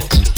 Visions.